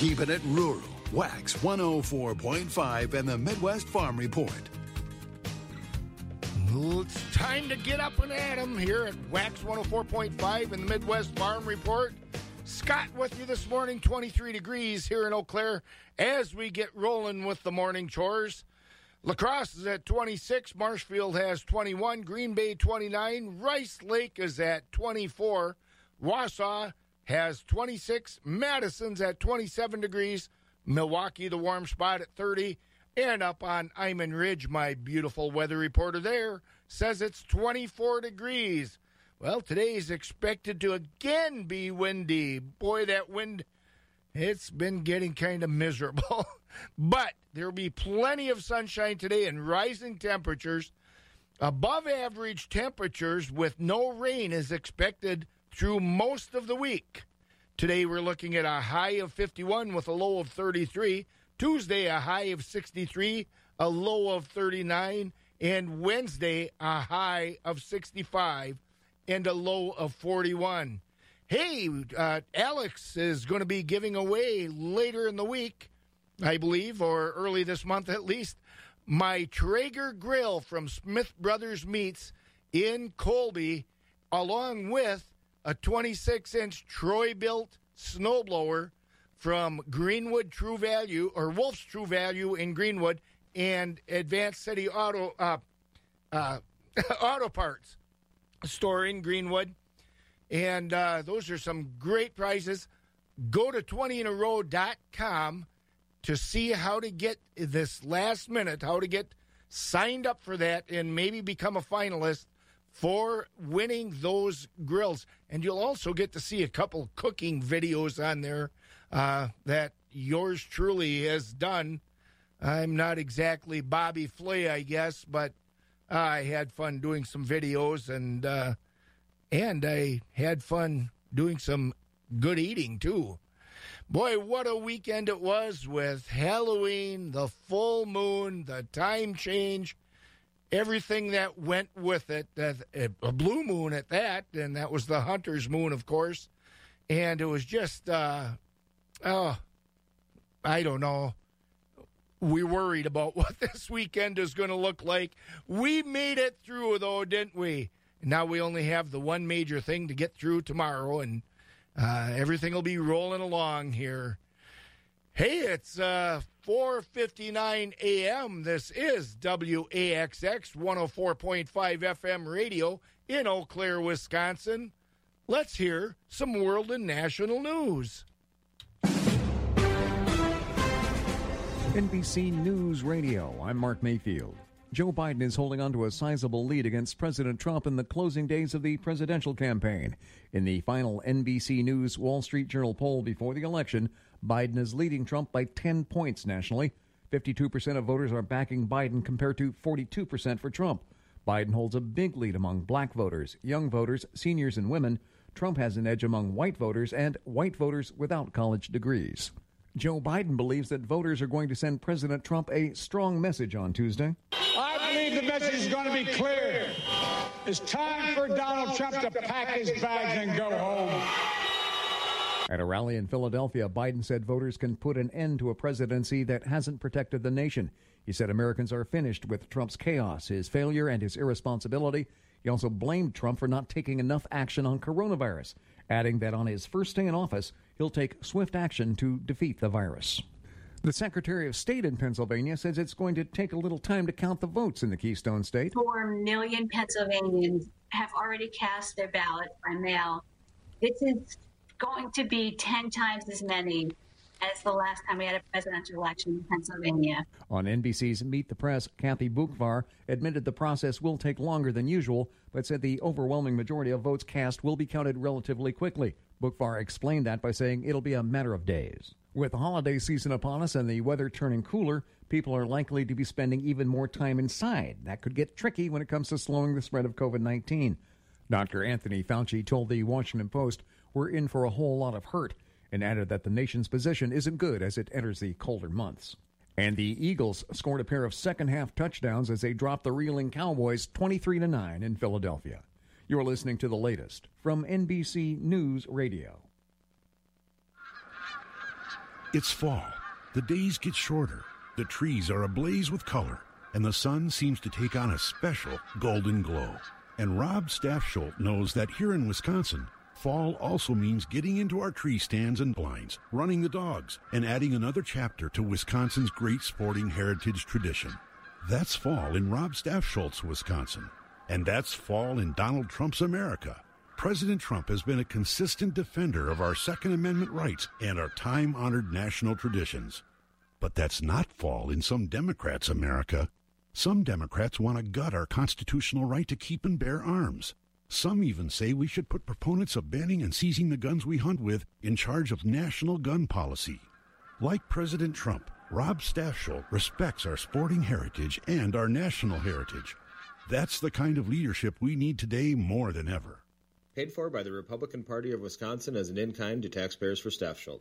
Keeping it rural. Wax 104.5 and the Midwest Farm Report. It's time to get up and at 'em here at Wax 104.5 and the Midwest Farm Report. Scott with you this morning, 23 degrees here in Eau Claire as we get rolling with the morning chores. La Crosse is at 26, Marshfield has 21, Green Bay 29, Rice Lake is at 24, Wausau has 26, Madison's at 27 degrees, Milwaukee, the warm spot at 30, and up on Iman Ridge, my beautiful weather reporter there says it's 24 degrees. Well, today is expected to again be windy. Boy, that wind, it's been getting kind of miserable. but there'll be plenty of sunshine today and rising temperatures. Above average temperatures with no rain is expected through most of the week. Today we're looking at a high of 51 with a low of 33. Tuesday, a high of 63, a low of 39. And Wednesday, a high of 65 and a low of 41. Hey, uh, Alex is going to be giving away later in the week, I believe, or early this month at least, my Traeger grill from Smith Brothers Meats in Colby, along with a 26 inch Troy-Bilt snowblower from Greenwood True Value or Wolf's True Value in Greenwood and Advanced City Auto uh, uh, Auto Parts store in Greenwood. And uh, those are some great prizes. Go to 20inarow.com to see how to get this last minute, how to get signed up for that and maybe become a finalist for winning those grills. And you'll also get to see a couple cooking videos on there uh, that yours truly has done. I'm not exactly Bobby Flay, I guess, but I had fun doing some videos and uh, and I had fun doing some good eating too. Boy, what a weekend it was with Halloween, the full moon, the time change, everything that went with it. A blue moon at that, and that was the hunter's moon, of course. And it was just, uh, oh, I don't know we worried about what this weekend is going to look like. We made it through, though, didn't we? Now we only have the one major thing to get through tomorrow, and uh, everything will be rolling along here. Hey, it's uh, 4:59 a.m. This is WAXX 104.5 FM radio in Eau Claire, Wisconsin. Let's hear some world and national news. NBC News Radio. I'm Mark Mayfield. Joe Biden is holding on to a sizable lead against President Trump in the closing days of the presidential campaign. In the final NBC News Wall Street Journal poll before the election, Biden is leading Trump by 10 points nationally. 52% of voters are backing Biden compared to 42% for Trump. Biden holds a big lead among black voters, young voters, seniors, and women. Trump has an edge among white voters and white voters without college degrees. Joe Biden believes that voters are going to send President Trump a strong message on Tuesday. I believe the message is going to be clear. It's time for Donald Trump to pack his bags and go home. At a rally in Philadelphia, Biden said voters can put an end to a presidency that hasn't protected the nation. He said Americans are finished with Trump's chaos, his failure, and his irresponsibility. He also blamed Trump for not taking enough action on coronavirus, adding that on his first day in office, he'll take swift action to defeat the virus. The Secretary of State in Pennsylvania says it's going to take a little time to count the votes in the Keystone State. Four million Pennsylvanians have already cast their ballot by mail. This is going to be 10 times as many as the last time we had a presidential election in Pennsylvania. On NBC's Meet the Press, Kathy Boockvar admitted the process will take longer than usual, but said the overwhelming majority of votes cast will be counted relatively quickly. Boockvar explained that by saying it'll be a matter of days. With the holiday season upon us and the weather turning cooler, people are likely to be spending even more time inside. That could get tricky when it comes to slowing the spread of COVID 19. Dr. Anthony Fauci told the Washington Post, We're in for a whole lot of hurt and added that the nation's position isn't good as it enters the colder months. And the Eagles scored a pair of second half touchdowns as they dropped the reeling Cowboys 23 9 in Philadelphia. You're listening to the latest from NBC News Radio. It's fall. The days get shorter, the trees are ablaze with color, and the sun seems to take on a special golden glow. And Rob Stafsholt knows that here in Wisconsin, fall also means getting into our tree stands and blinds, running the dogs, and adding another chapter to Wisconsin's great sporting heritage tradition. That's fall in Rob Stafsholt's Wisconsin. And that's fall in Donald Trump's America. President Trump has been a consistent defender of our Second Amendment rights and our time honored national traditions. But that's not fall in some Democrats' America. Some Democrats want to gut our constitutional right to keep and bear arms. Some even say we should put proponents of banning and seizing the guns we hunt with in charge of national gun policy. Like President Trump, Rob Stafsholt respects our sporting heritage and our national heritage. That's the kind of leadership we need today more than ever. Paid for by the Republican Party of Wisconsin as an in kind to taxpayers for Stafsholt.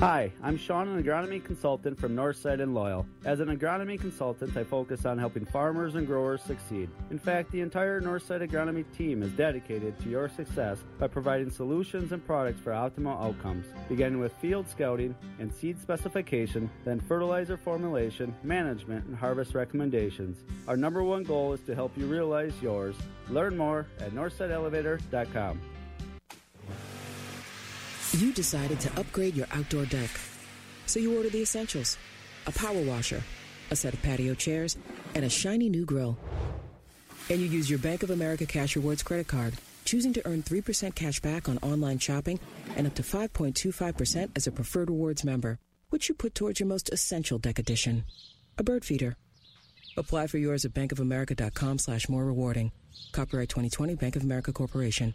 Hi, I'm Sean, an agronomy consultant from Northside and Loyal. As an agronomy consultant, I focus on helping farmers and growers succeed. In fact, the entire Northside agronomy team is dedicated to your success by providing solutions and products for optimal outcomes, beginning with field scouting and seed specification, then fertilizer formulation, management, and harvest recommendations. Our number one goal is to help you realize yours. Learn more at northsideelevator.com. You decided to upgrade your outdoor deck. So you ordered the essentials a power washer, a set of patio chairs, and a shiny new grill. And you use your Bank of America Cash Rewards credit card, choosing to earn 3% cash back on online shopping and up to 5.25% as a preferred rewards member, which you put towards your most essential deck addition a bird feeder. Apply for yours at bankofamerica.com slash more rewarding. Copyright 2020 Bank of America Corporation.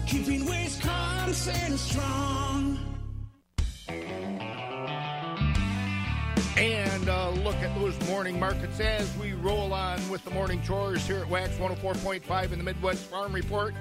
keeping Wisconsin strong. And uh, look at those morning markets as we roll on with the morning chores here at Wax 104.5 in the Midwest Farm Report.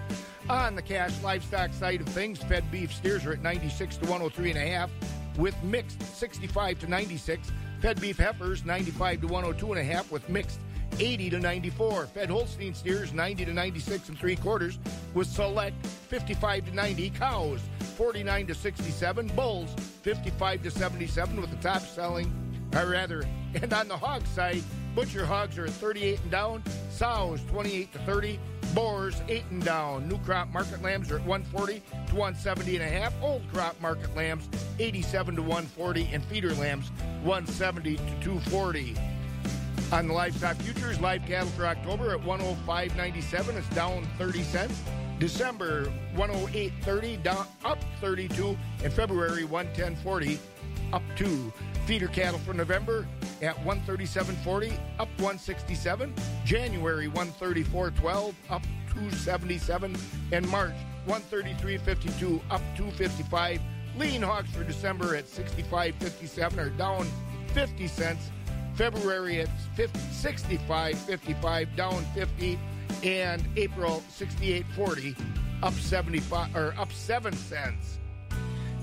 On the cash livestock side of things, fed beef steers are at 96 to 103 and a half, with mixed 65 to 96. Fed beef heifers 95 to 102 and a half, with mixed 80 to 94. Fed Holstein steers 90 to 96 and three quarters, with select 55 to 90. Cows 49 to 67. Bulls 55 to 77, with the top selling or rather, and on the hog side, butcher hogs are at 38 and down, sows 28 to 30, boars 8 and down. New crop market lambs are at 140 to 170 and a half, old crop market lambs 87 to 140, and feeder lambs 170 to 240. On the livestock futures, live cattle for October at 105.97 is down 30 cents. December 108.30 down up 32, and February 110.40 up 2. Feeder cattle for November at 137.40, up 167. January 134.12, up 277. And March 133.52, up 255. Lean hogs for December at 65.57 are down 50 cents. February at 50, 65.55, down 50. And April 68.40, up 75 or up 7 cents.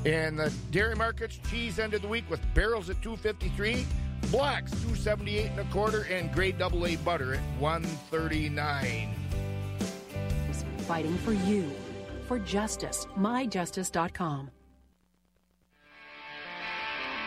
And the dairy markets, cheese end of the week with barrels at 253, blacks 278 and a quarter, and grade double A butter at 139. Fighting for you, for justice, myjustice.com.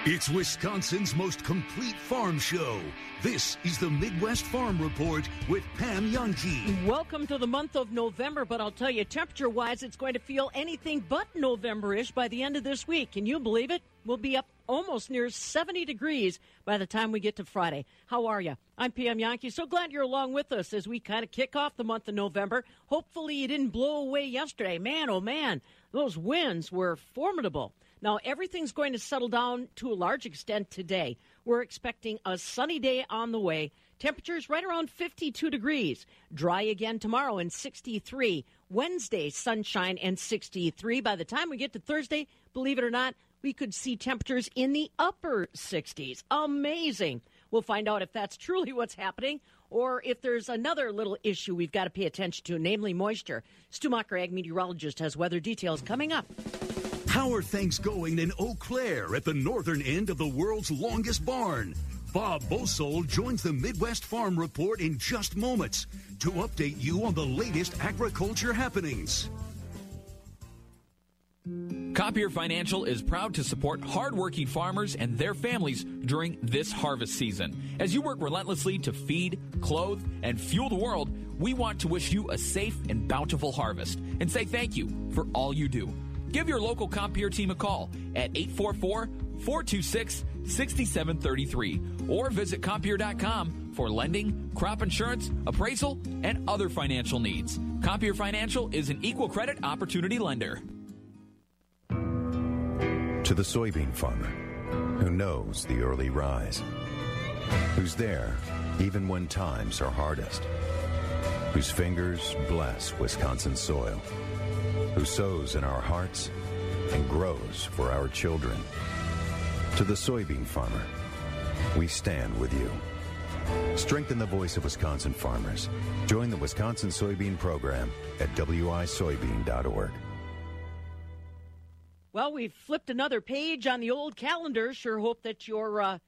It's Wisconsin's most complete farm show. This is the Midwest Farm Report with Pam Jahnke. Welcome to the month of November, but I'll tell you, temperature wise, it's going to feel anything but November ish by the end of this week. Can you believe it? We'll be up almost near 70 degrees by the time we get to Friday. How are you? I'm Pam Jahnke. So glad you're along with us as we kind of kick off the month of November. Hopefully, you didn't blow away yesterday. Man, oh man, those winds were formidable. Now, everything's going to settle down to a large extent today. We're expecting a sunny day on the way. Temperatures right around 52 degrees. Dry again tomorrow and 63. Wednesday, sunshine and 63. By the time we get to Thursday, believe it or not, we could see temperatures in the upper 60s. Amazing. We'll find out if that's truly what's happening or if there's another little issue we've got to pay attention to, namely moisture. Stu Macher, ag meteorologist, has weather details coming up. How are things going in Eau Claire at the northern end of the world's longest barn? Bob Bosold joins the Midwest Farm Report in just moments to update you on the latest agriculture happenings. Compeer Financial is proud to support hardworking farmers and their families during this harvest season. As you work relentlessly to feed, clothe, and fuel the world, we want to wish you a safe and bountiful harvest and say thank you for all you do. Give your local Compeer team a call at 844 426 6733 or visit Compeer.com for lending, crop insurance, appraisal, and other financial needs. Compeer Financial is an equal credit opportunity lender. To the soybean farmer who knows the early rise, who's there even when times are hardest, whose fingers bless Wisconsin soil, who sows in our hearts and grows for our children. To the soybean farmer, we stand with you. Strengthen the voice of Wisconsin farmers. Join the Wisconsin Soybean Program at wisoybean.org. Well, we've flipped another page on the old calendar. Sure hope that your uh,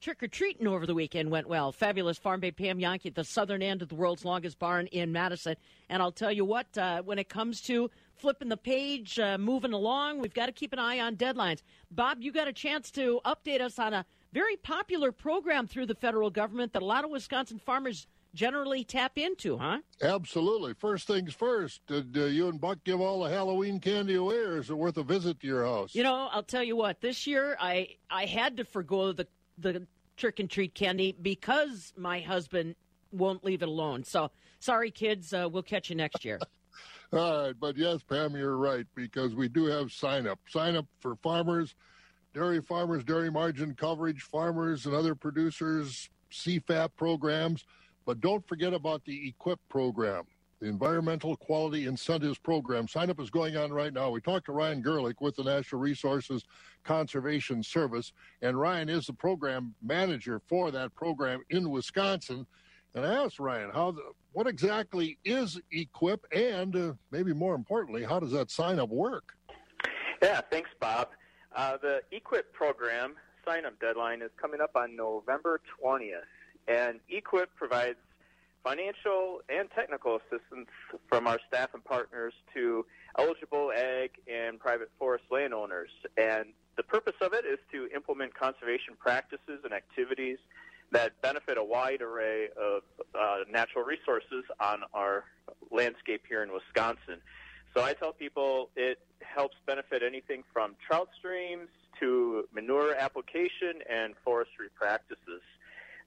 trick or treating over the weekend went well. Fabulous farm babe Pam Jahnke at the southern end of the world's longest barn in Madison. And I'll tell you what, uh, when it comes to flipping the page, uh, moving along, we've got to keep an eye on deadlines. Bob, you got a chance to update us on a very popular program through the federal government that a lot of Wisconsin farmers generally tap into, huh? Absolutely. First things first. Did uh, you and Buck give all the Halloween candy away, or is it worth a visit to your house? You know, I'll tell you what. This year, I I had to forego the the trick and treat candy because my husband won't leave it alone. So sorry, kids. Uh, we'll catch you next year. All right, but yes, Pam, you're right because we do have sign up. Sign up for farmers, dairy farmers, dairy margin coverage, farmers and other producers, CFAP programs. But don't forget about the EQIP program, the Environmental Quality Incentives Program. Sign up is going on right now. We talked to Ryan Gerlich with the National Resources Conservation Service, and Ryan is the program manager for that program in Wisconsin. And I asked Ryan, how, the, what exactly is EQIP, and uh, maybe more importantly, how does that sign up work? Yeah, thanks, Bob. Uh, the EQIP program sign up deadline is coming up on November 20th, and EQIP provides financial and technical assistance from our staff and partners to eligible ag and private forest landowners. And the purpose of it is to implement conservation practices and activities that benefit a wide array of uh, natural resources on our landscape here in Wisconsin. So I tell people it helps benefit anything from trout streams to manure application and forestry practices.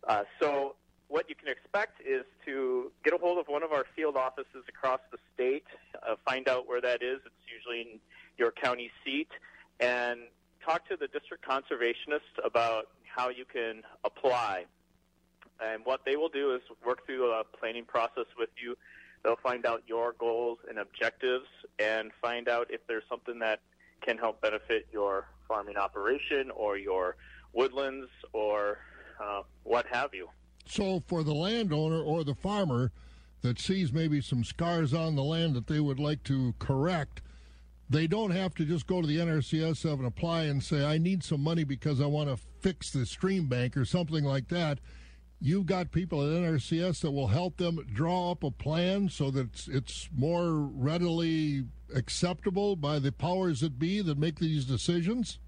Uh, so what you can expect is to get a hold of one of our field offices across the state, uh, find out where that is. It's usually in your county seat, and talk to the district conservationist about how you can apply. And what they will do is work through a planning process with you. They'll find out your goals and objectives and find out if there's something that can help benefit your farming operation or your woodlands or uh, what have you. So, for the landowner or the farmer that sees maybe some scars on the land that they would like to correct, they don't have to just go to the NRCS and apply and say, I need some money because I want to fix the stream bank or something like that. You've got people at NRCS that will help them draw up a plan so that it's, more readily acceptable by the powers that be that make these decisions?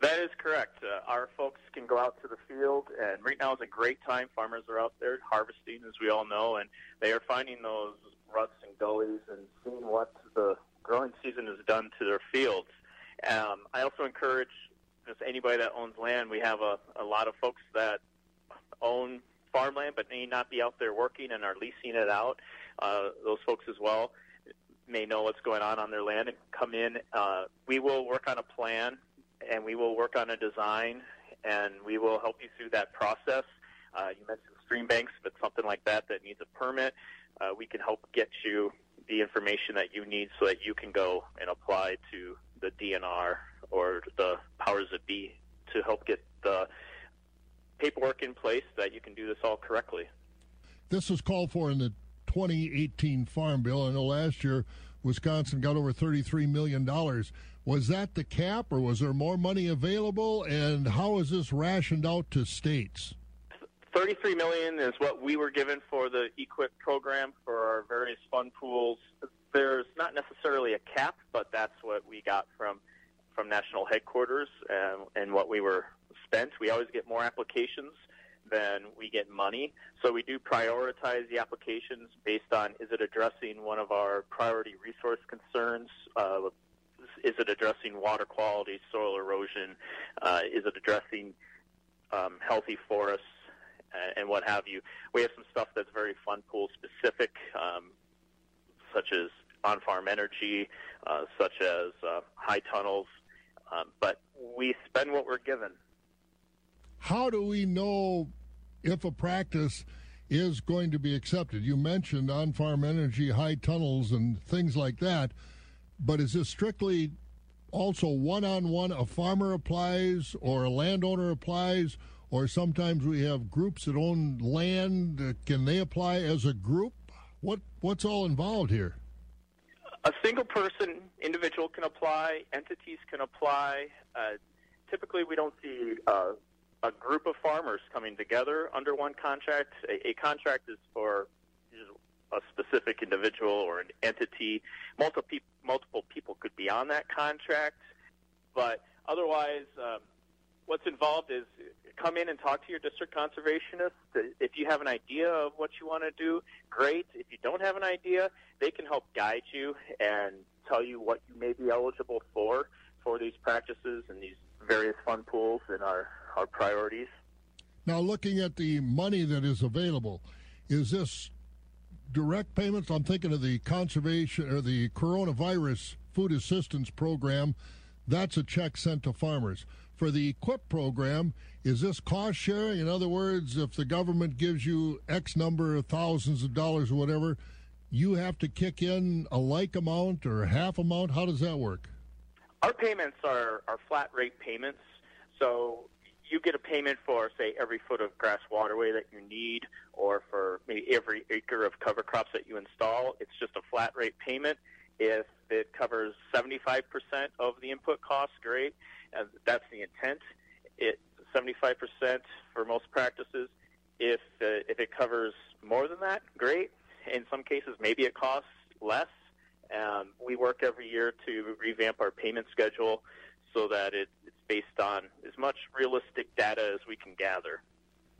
That is correct. Uh, our folks can go out to the field, and right now is a great time. Farmers are out there harvesting, as we all know, and they are finding those ruts and gullies and seeing what the growing season has done to their fields. Um, I also encourage just anybody that owns land. We have a, a lot of folks that own farmland but may not be out there working and are leasing it out. Uh, those folks as well may know what's going on on their land and come in. Uh, we will work on a plan and we will work on a design and we will help you through that process. Uh, you mentioned stream banks, it's something like that that needs a permit, uh, we can help get you the information that you need so that you can go and apply to the DNR or the powers that be to help get the paperwork in place that you can do this all correctly. This was called for in the 2018 Farm Bill. I know last year Wisconsin got over $33 million. Was that the cap, or was there more money available? And how is this rationed out to states? 33 million is what we were given for the EQIP program for our various fund pools. There's not necessarily a cap but that's what we got from from national headquarters and, and what we were spent. We always get more applications than we get money. So we do prioritize the applications based on is it addressing one of our priority resource concerns? Uh, is it addressing water quality soil erosion? Uh, is it addressing um, healthy forests and what have you. We have some stuff that's very fund pool specific, um, such as on farm energy, uh, such as uh, high tunnels, um, but we spend what we're given. How do we know if a practice is going to be accepted? You mentioned on farm energy, high tunnels, and things like that, but is this strictly also one on one a farmer applies or a landowner applies? Or sometimes we have groups that own land. Can they apply as a group? What what's all involved here? A single person, individual can apply. Entities can apply. Uh, typically, we don't see uh, a group of farmers coming together under one contract. A, a contract is for a specific individual or an entity. Multiple, multiple people could be on that contract, but otherwise, um, what's involved is come in and talk to your district conservationist. If you have an idea of what you want to do, great. If you don't have an idea, they can help guide you and tell you what you may be eligible for for these practices and these various fund pools and our, our priorities. Now, looking at the money that is available, is this direct payments? I'm thinking of the conservation or the coronavirus food assistance program. That's a check sent to farmers for the EQIP program, is this cost sharing? In other words, if the government gives you X number of thousands of dollars or whatever, you have to kick in a like amount or half amount? How does that work? Our payments are, are flat rate payments. So you get a payment for, say, every foot of grass waterway that you need, or for maybe every acre of cover crops that you install. It's just a flat rate payment. If it covers 75% of the input costs, great that's the intent. It 75% for most practices. If uh, if it covers more than that, great. In some cases, maybe it costs less. Um, we work every year to revamp our payment schedule so that it, it's based on as much realistic data as we can gather.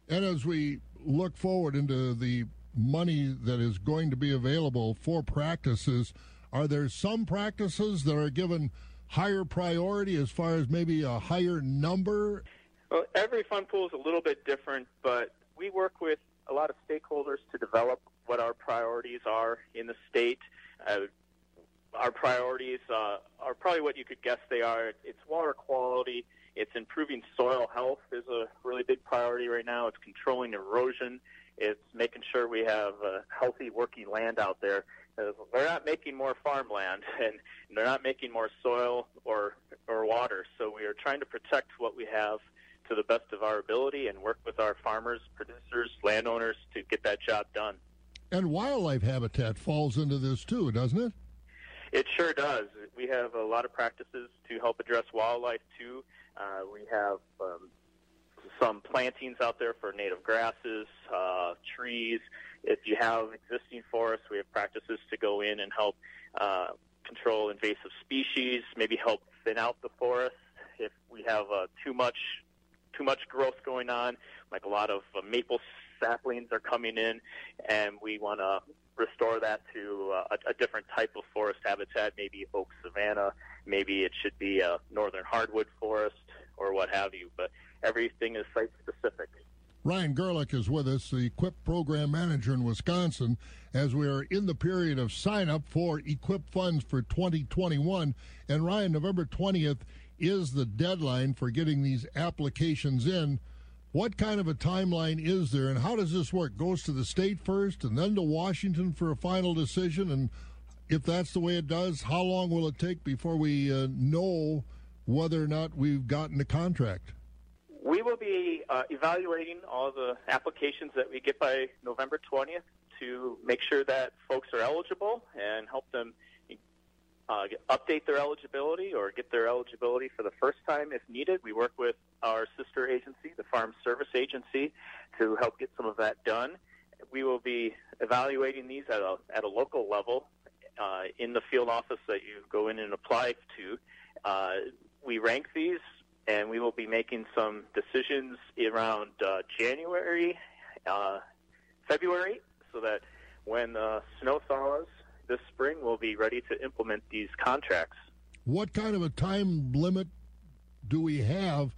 And as we look forward into the money that is going to be available for practices, are there some practices that are given higher priority as far as maybe a higher number? Well, every fund pool is a little bit different, but we work with a lot of stakeholders to develop what our priorities are in the state. Uh, our priorities uh, are probably what you could guess they are. It's water quality. It's improving soil health is a really big priority right now. It's controlling erosion. It's making sure we have uh, healthy working land out there they're not making more farmland and they're not making more soil or or water. So we are trying to protect what we have to the best of our ability and work with our farmers, producers, landowners to get that job done. And wildlife habitat falls into this too, doesn't it? It sure does. We have a lot of practices to help address wildlife too. Uh, we have um, some plantings out there for native grasses, uh, trees. If you have existing forests, we have practices to go in and help uh, control invasive species, maybe help thin out the forest if we have uh, too much too much growth going on, like a lot of uh, maple saplings are coming in, and we want to restore that to uh, a, a different type of forest habitat, maybe oak savanna, maybe it should be a northern hardwood forest or what have you. But everything is site specific. Ryan Gerlich is with us, the EQIP program manager in Wisconsin, as we are in the period of sign up for EQIP funds for 2021. And Ryan, November 20th is the deadline for getting these applications in. What kind of a timeline is there, and how does this work? Goes to the state first, and then to Washington for a final decision. And if that's the way it does, how long will it take before we uh, know whether or not we've gotten a contract? Will be uh, evaluating all the applications that we get by November 20th to make sure that folks are eligible and help them uh, update their eligibility or get their eligibility for the first time if needed. We work with our sister agency, the Farm Service Agency, to help get some of that done. We will be evaluating these at a, at a local level uh, in the field office that you go in and apply to. Uh, we rank these, and we will be making some decisions around uh, January, uh, February, so that when the snow thaws this spring, we'll be ready to implement these contracts. What kind of a time limit do we have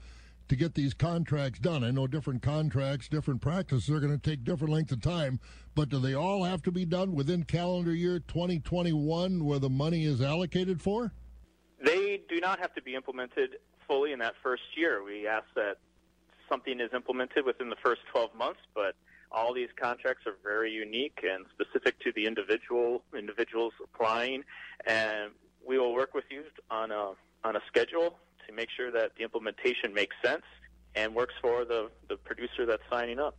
to get these contracts done? I know different contracts, different practices are going to take different lengths of time, but do they all have to be done within calendar year 2021 where the money is allocated for? They do not have to be implemented fully in that first year. We ask that something is implemented within the first 12 months, but all these contracts are very unique and specific to the individual individuals applying, and we will work with you on a on a schedule to make sure that the implementation makes sense and works for the the producer that's signing up.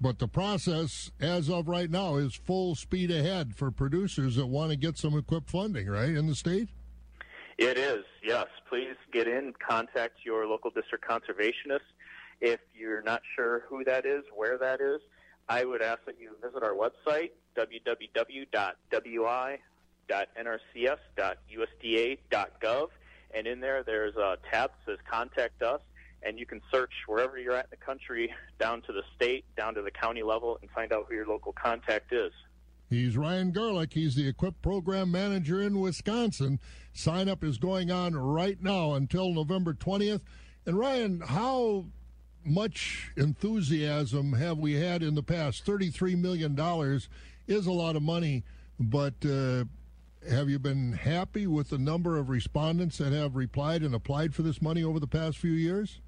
But the process, as of right now, is full speed ahead for producers that want to get some EQIP funding, right, in the state? It is, yes. Please get in, contact your local district conservationist. If you're not sure who that is, where that is, I would ask that you visit our website, www.wi.nrcs.usda.gov, and in there there's a tab that says Contact Us, and you can search wherever you're at in the country, down to the state, down to the county level, and find out who your local contact is. He's Ryan Gerlich. He's the EQIP Program Manager in Wisconsin. Sign up is going on right now until November 20th. And Ryan, how much enthusiasm have we had in the past? $33 million is a lot of money, but uh, have you been happy with the number of respondents that have replied and applied for this money over the past few years?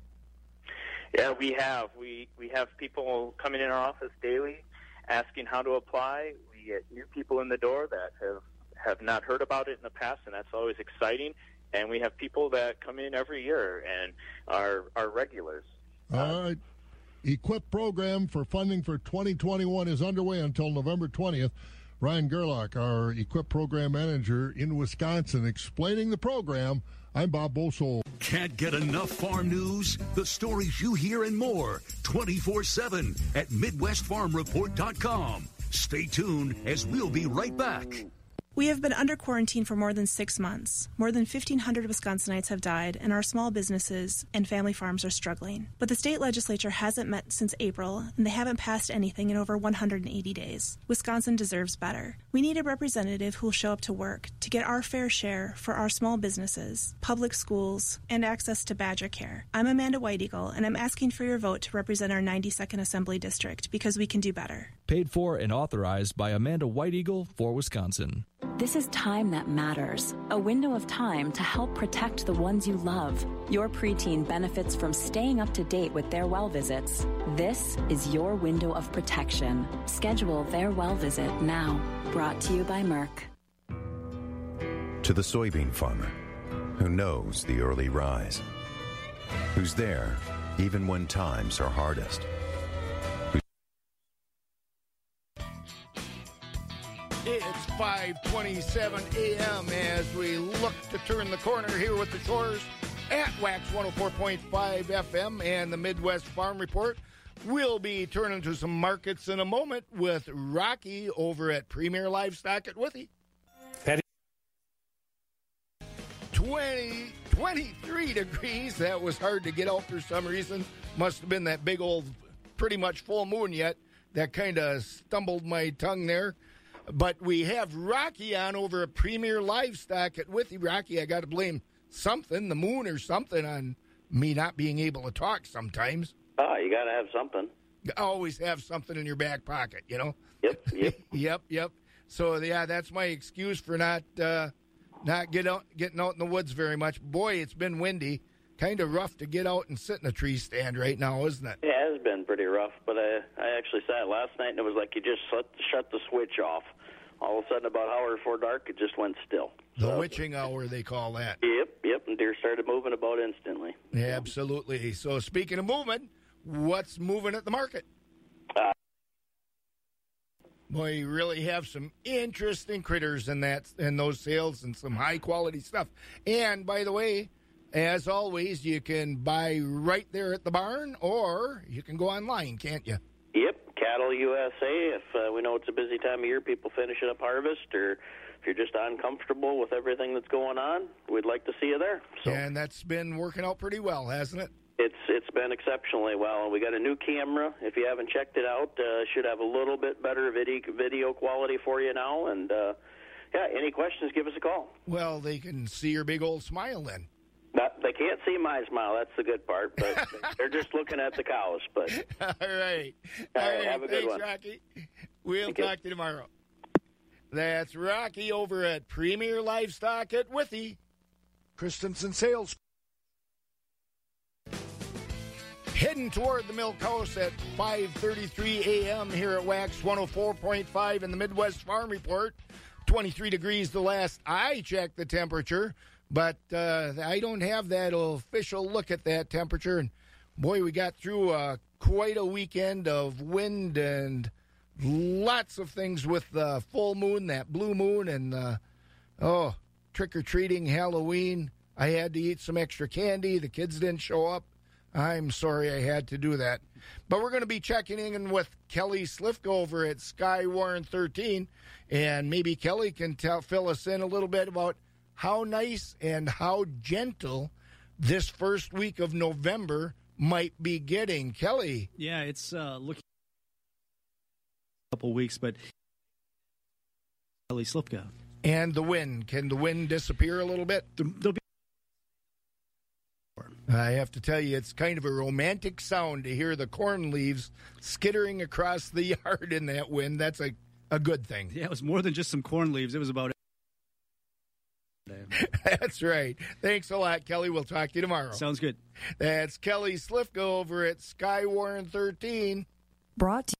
Yeah, we have. We we have people coming in our office daily asking how to apply. We get new people in the door that have have not heard about it in the past, and that's always exciting. And we have people that come in every year and are are regulars. All right. EQIP program for funding for 2021 is underway until November 20th. Ryan Gerlich, our EQIP program manager in Wisconsin, explaining the program. I'm Bob Bosold. Can't get enough farm news? The stories you hear and more 24 7 at MidwestFarmReport.com. Stay tuned as we'll be right back. We have been under quarantine for more than six months. More than 1,500 Wisconsinites have died, and our small businesses and family farms are struggling. But the state legislature hasn't met since April, and they haven't passed anything in over 180 days. Wisconsin deserves better. We need a representative who will show up to work to get our fair share for our small businesses, public schools, and access to Badger Care. I'm Amanda White Eagle, and I'm asking for your vote to represent our 92nd Assembly District because we can do better. Paid for and authorized by Amanda White Eagle for Wisconsin. This is time that matters. A window of time to help protect the ones you love. Your preteen benefits from staying up to date with their well visits. This is your window of protection. Schedule their well visit now. Brought to you by Merck. To the soybean farmer who knows the early rise, who's there even when times are hardest. It's 5:27 a.m. as we look to turn the corner here with the chores at Wax 104.5 FM and the Midwest Farm Report. We'll be turning to some markets in a moment with Rocky over at Premier Livestock at Withee. Patty. 20, 23 degrees. That was hard to get out for some reason. Must have been that big old, pretty much full moon yet. That kind of stumbled my tongue there. But we have Rocky on over at Premier Livestock at Withee. Rocky, I got to blame something, the moon or something, on me not being able to talk sometimes. Ah, you got to have something. You always have something in your back pocket, you know? Yep, yep. yep, yep. So, yeah, that's my excuse for not uh, not get out, getting out in the woods very much. Boy, it's been windy. Kind of rough to get out and sit in a tree stand right now, isn't it? It has been pretty rough, but I, I actually sat last night and it was like you just shut, shut the switch off all of a sudden, about hour before dark, it just went still. The witching hour, they call that. Yep, yep, and deer started moving about instantly. Absolutely. So, speaking of movement, what's moving at the market? Uh, Boy, you really have some interesting critters in that in those sales and some high quality stuff. And by the way, as always, you can buy right there at the barn, or you can go online, can't you? Yep, Cattle USA. If uh, we know it's a busy time of year, people finishing up harvest, or if you're just uncomfortable with everything that's going on, we'd like to see you there. So And that's been working out pretty well, hasn't it? it's it's been exceptionally well, and we got a new camera. If you haven't checked it out, uh, should have a little bit better video video quality for you now. And uh, yeah, any questions, give us a call. Well, they can see your big old smile then. Not, they can't see my smile. That's the good part, but they're just looking at the cows. But All right. All All right, right. have a good Thanks, one. Rocky. We'll Thank you. talk to you tomorrow. That's Rocky over at Premier Livestock at Withee. Christensen Sales. Heading toward the Milk House at 5:33 a.m. here at Wax 104.5 in the Midwest Farm Report. 23 degrees the last I checked the temperature, but uh, I don't have that official look at that temperature. And boy, we got through uh, quite a weekend of wind and lots of things with the full moon, that blue moon, and uh, oh, trick or treating, Halloween. I had to eat some extra candy. The kids didn't show up. I'm sorry I had to do that. But we're going to be checking in with Kelly Slifka over at Skywarn 13, and maybe Kelly can tell, fill us in a little bit about how nice and how gentle this first week of November might be getting. Kelly. Yeah, it's uh, looking a couple weeks, but Kelly Slipka. And the wind. Can the wind disappear a little bit? There'll be. I have to tell you, it's kind of a romantic sound to hear the corn leaves skittering across the yard in that wind. That's a, a good thing. Yeah, it was more than just some corn leaves. It was about. That's right. Thanks a lot, Kelly. We'll talk to you tomorrow. Sounds good. That's Kelly Slifka over at Skywarn 13. Brought to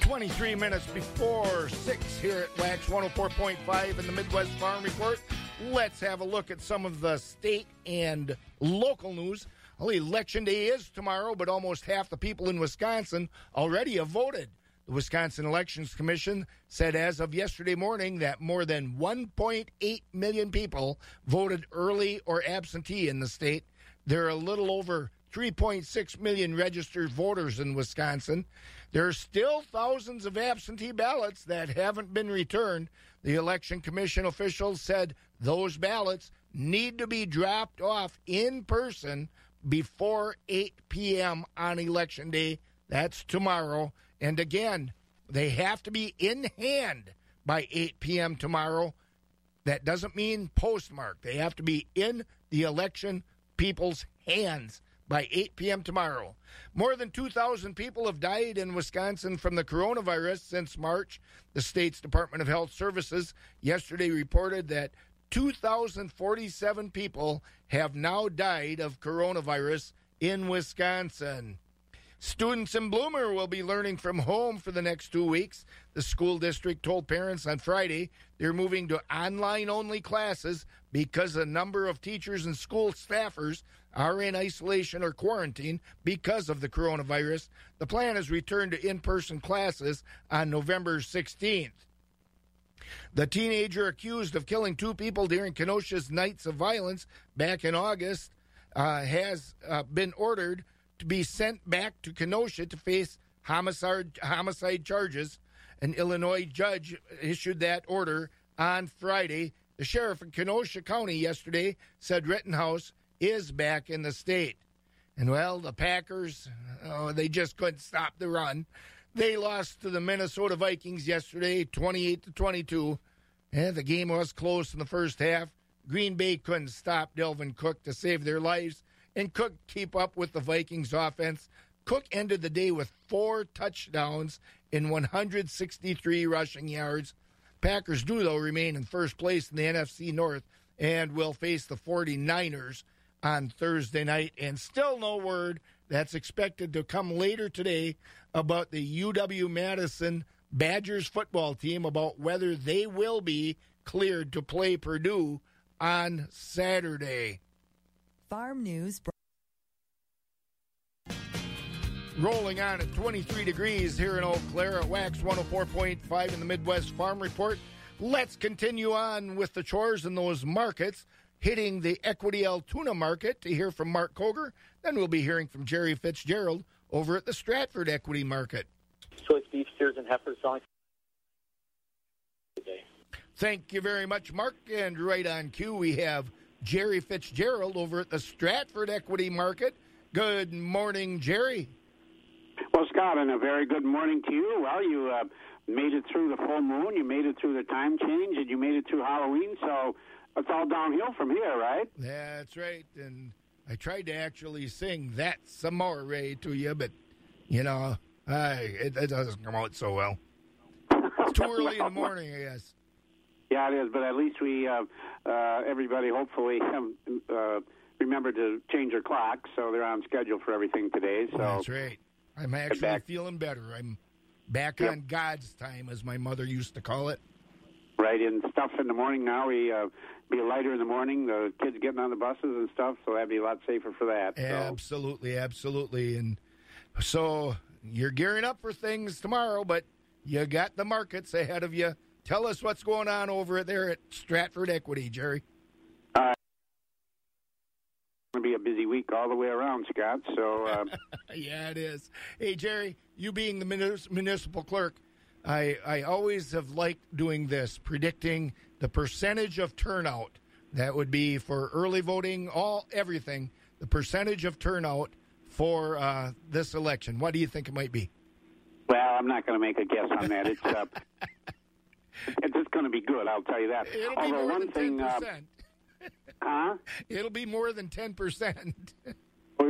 23 minutes before 6 here at Wax 104.5 in the Midwest Farm Report. Let's have a look at some of the state and local news. Well, election day is tomorrow, but almost half the people in Wisconsin already have voted. The Wisconsin Elections Commission said as of yesterday morning that more than 1.8 million people voted early or absentee in the state. There are a little over 3.6 million registered voters in Wisconsin. There are still thousands of absentee ballots that haven't been returned. The Election Commission officials said those ballots need to be dropped off in person before 8 p.m. on Election Day. That's tomorrow. And again, they have to be in hand by 8 p.m. tomorrow. That doesn't mean postmark. They have to be in the election people's hands by 8 p.m. tomorrow. More than 2,000 people have died in Wisconsin from the coronavirus since March. The state's Department of Health Services yesterday reported that 2,047 people have now died of coronavirus in Wisconsin. Students in Bloomer will be learning from home for the next two weeks. The school district told parents on Friday they're moving to online only classes because a number of teachers and school staffers are in isolation or quarantine because of the coronavirus. The plan is return to in person classes on November 16th. The teenager accused of killing two people during Kenosha's Nights of Violence back in August uh, has uh, been ordered to be sent back to Kenosha to face homicide, homicide charges. An Illinois judge issued that order on Friday. The sheriff in Kenosha County yesterday said Rittenhouse is back in the state. And well, the Packers, oh, they just couldn't stop the run. They lost to the Minnesota Vikings yesterday, 28 to 22. And the game was close in the first half. Green Bay couldn't stop Dalvin Cook to save their lives, and Cook keep up with the Vikings offense. Cook ended the day with four touchdowns in 163 rushing yards. Packers do, though, remain in first place in the NFC North and will face the 49ers on Thursday night. And still no word that's expected to come later today about the UW Madison Badgers football team about whether they will be cleared to play Purdue on Saturday. Farm News. Rolling on at 23 degrees here in Eau Claire at Wax 104.5 in the Midwest Farm Report. Let's continue on with the chores in those markets, hitting the Equity Altoona market to hear from Mark Koger. Then we'll be hearing from Jerry Fitzgerald over at the Stratford Equity Market. Choice beef steers and heifers selling today. Thank you very much, Mark. And right on cue, we have Jerry Fitzgerald over at the Stratford Equity Market. Good morning, Jerry. Well, Scott, and a very good morning to you. Well, you uh, made it through the full moon, you made it through the time change, and you made it through Halloween, so it's all downhill from here, right? Yeah, that's right. And I tried to actually sing that some more, Ray, to you, but, you know, I, it, it doesn't come out so well. It's too early in the morning, I guess. Yeah, it is, but at least we, uh, uh, everybody hopefully um, uh, remembered to change their clock, so they're on schedule for everything today. So That's right. I'm actually feeling better. I'm back Yep. on God's time, as my mother used to call it. Right, and stuff in the morning now. We uh, be lighter in the morning. The kids getting on the buses and stuff, so that'd be a lot safer for that. So. Absolutely, absolutely. And so you're gearing up for things tomorrow, but you got the markets ahead of you. Tell us what's going on over there at Stratford Equity, Jerry. Uh, going to be a busy week all the way around, Scott. So uh, yeah, it is. Hey, Jerry, you being the municipal clerk, I, I always have liked doing this, predicting the percentage of turnout. That would be for early voting, all everything. The percentage of turnout for uh, this election. What do you think it might be? well, I'm not going to make a guess on that. It's uh, it's just going to be good. I'll tell you that. It'll be more one than thing, uh, 10%. huh? It'll be more than ten percent.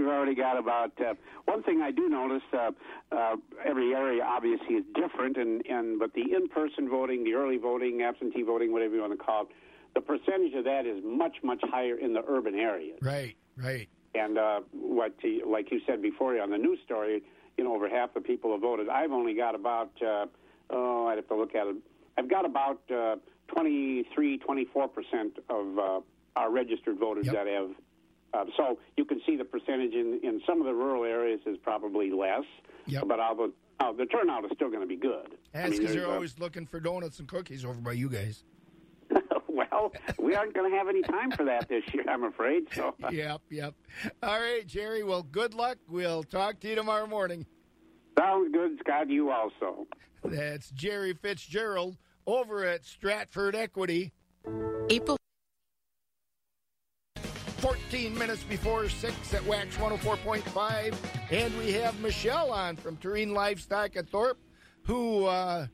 We've already got about uh, one thing I do notice. Uh, uh, every area obviously is different, and, and but the in-person voting, the early voting, absentee voting, whatever you want to call it, the percentage of that is much much higher in the urban areas. Right, right. And uh, what, like you said before on the news story, you know, over half the people have voted. I've only got about, uh, oh, I'd have to look at it. I've got about uh, 23, 24 percent of uh, our registered voters that have. Uh, so you can see the percentage in, in some of the rural areas is probably less, but although uh, the turnout is still going to be good. I That's mean, because there's they're a- always looking for donuts and cookies over by you guys. well, we aren't going to have any time for that this year, I'm afraid. So yep, yep. All right, Jerry. Well, good luck. We'll talk to you tomorrow morning. sounds good, Scott. You also. That's Jerry Fitzgerald over at Stratford Equity. April 14 minutes before 6 at Wax 104.5. And we have Michelle on from Tureen Livestock at Thorp, who uh,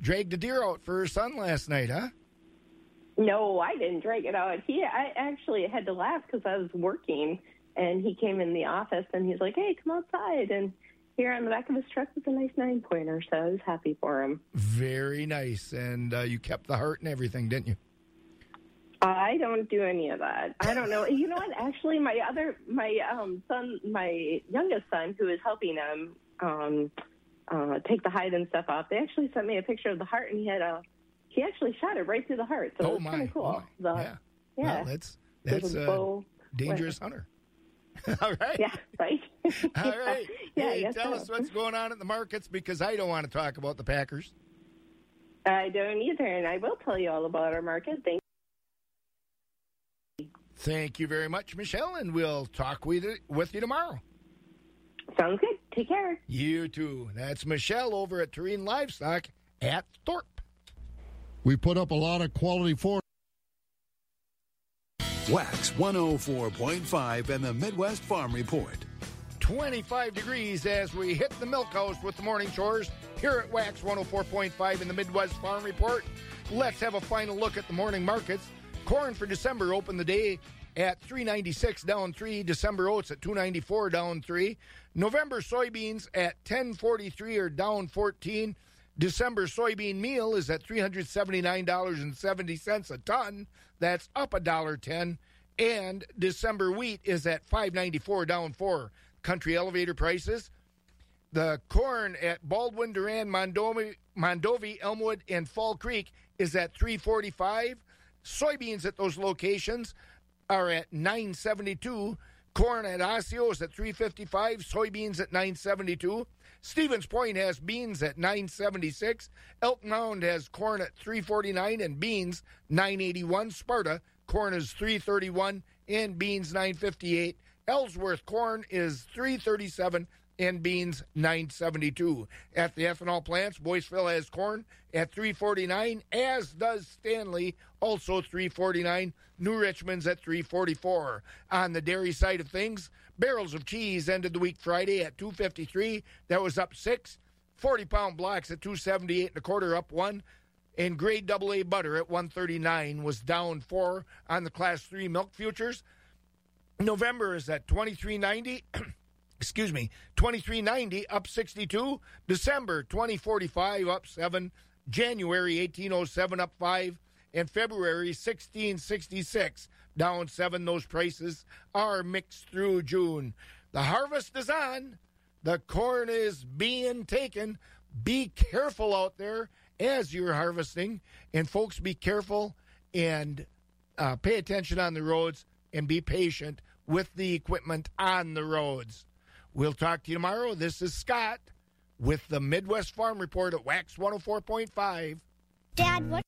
dragged a deer out for her son last night, huh? No, I didn't drag it out. He, I actually had to laugh because I was working, and he came in the office and he's like, "Hey, come outside!" And here on the back of his truck was a nice nine pointer, so I was happy for him. Very nice. And uh, you kept the heart and everything, didn't you? I don't do any of that. I don't know. you know what? Actually, my other, my um, son, my youngest son, who is helping him um, uh, take the hide and stuff off, they actually sent me a picture of the heart, and he had a, he actually shot it right through the heart. So Oh, it was kind of cool. The- Yeah. yeah. Well, that's that's a bow. dangerous hunter. All right. Yeah, right. All right. Yeah, hey, tell so. us what's going on at the markets because I don't want to talk about the Packers. I don't either, and I will tell you all about our market. Thank Thank you very much, Michelle, and we'll talk with you, with you tomorrow. Sounds good. Take care. You too. That's Michelle over at Tureen Livestock at Thorp. We put up a lot of quality for. Wax 104.5 and the Midwest Farm Report. 25 degrees as we hit the milk house with the morning chores here at Wax 104.5 in the Midwest Farm Report. Let's have a final look at the morning markets. Corn for December opened the day at 396 down 3, December oats at 294 down 3, November soybeans at 1043 or down 14. December soybean meal is at $379.70 a ton. That's up a dollar 10 and December wheat is at 594 down 4. country elevator prices. The corn at Baldwin, Durand, Mondovi, Mondovi, Elmwood, and Fall Creek is at 345. Soybeans at those locations are at 972. Corn at Osseo is at 355. Soybeans at 972. Stevens Point has beans at 976. Elk Mound has corn at 349 and beans 981. Sparta corn is 331 and beans 958. Ellsworth corn is 337 and beans 972. At the ethanol plants, Boyceville has corn at 349, as does Stanley, also 349. New Richmond's at 344. On the dairy side of things, barrels of cheese ended the week Friday at 253. That was up six. 40 pound blocks at 278 and a quarter, up one. And grade double A butter at 139 was down four on the class three milk futures. November is at 2390. excuse me, 2390 up 62. December 2045 up 7. January 1807 up 5. And February 1666 down 7. Those prices are mixed through June. The harvest is on. The corn is being taken. Be careful out there as you're harvesting. And folks, be careful and uh, pay attention on the roads and be patient with the equipment on the roads. We'll talk to you tomorrow. This is Scott with the Midwest Farm Report at Wax 104.5. Dad, what?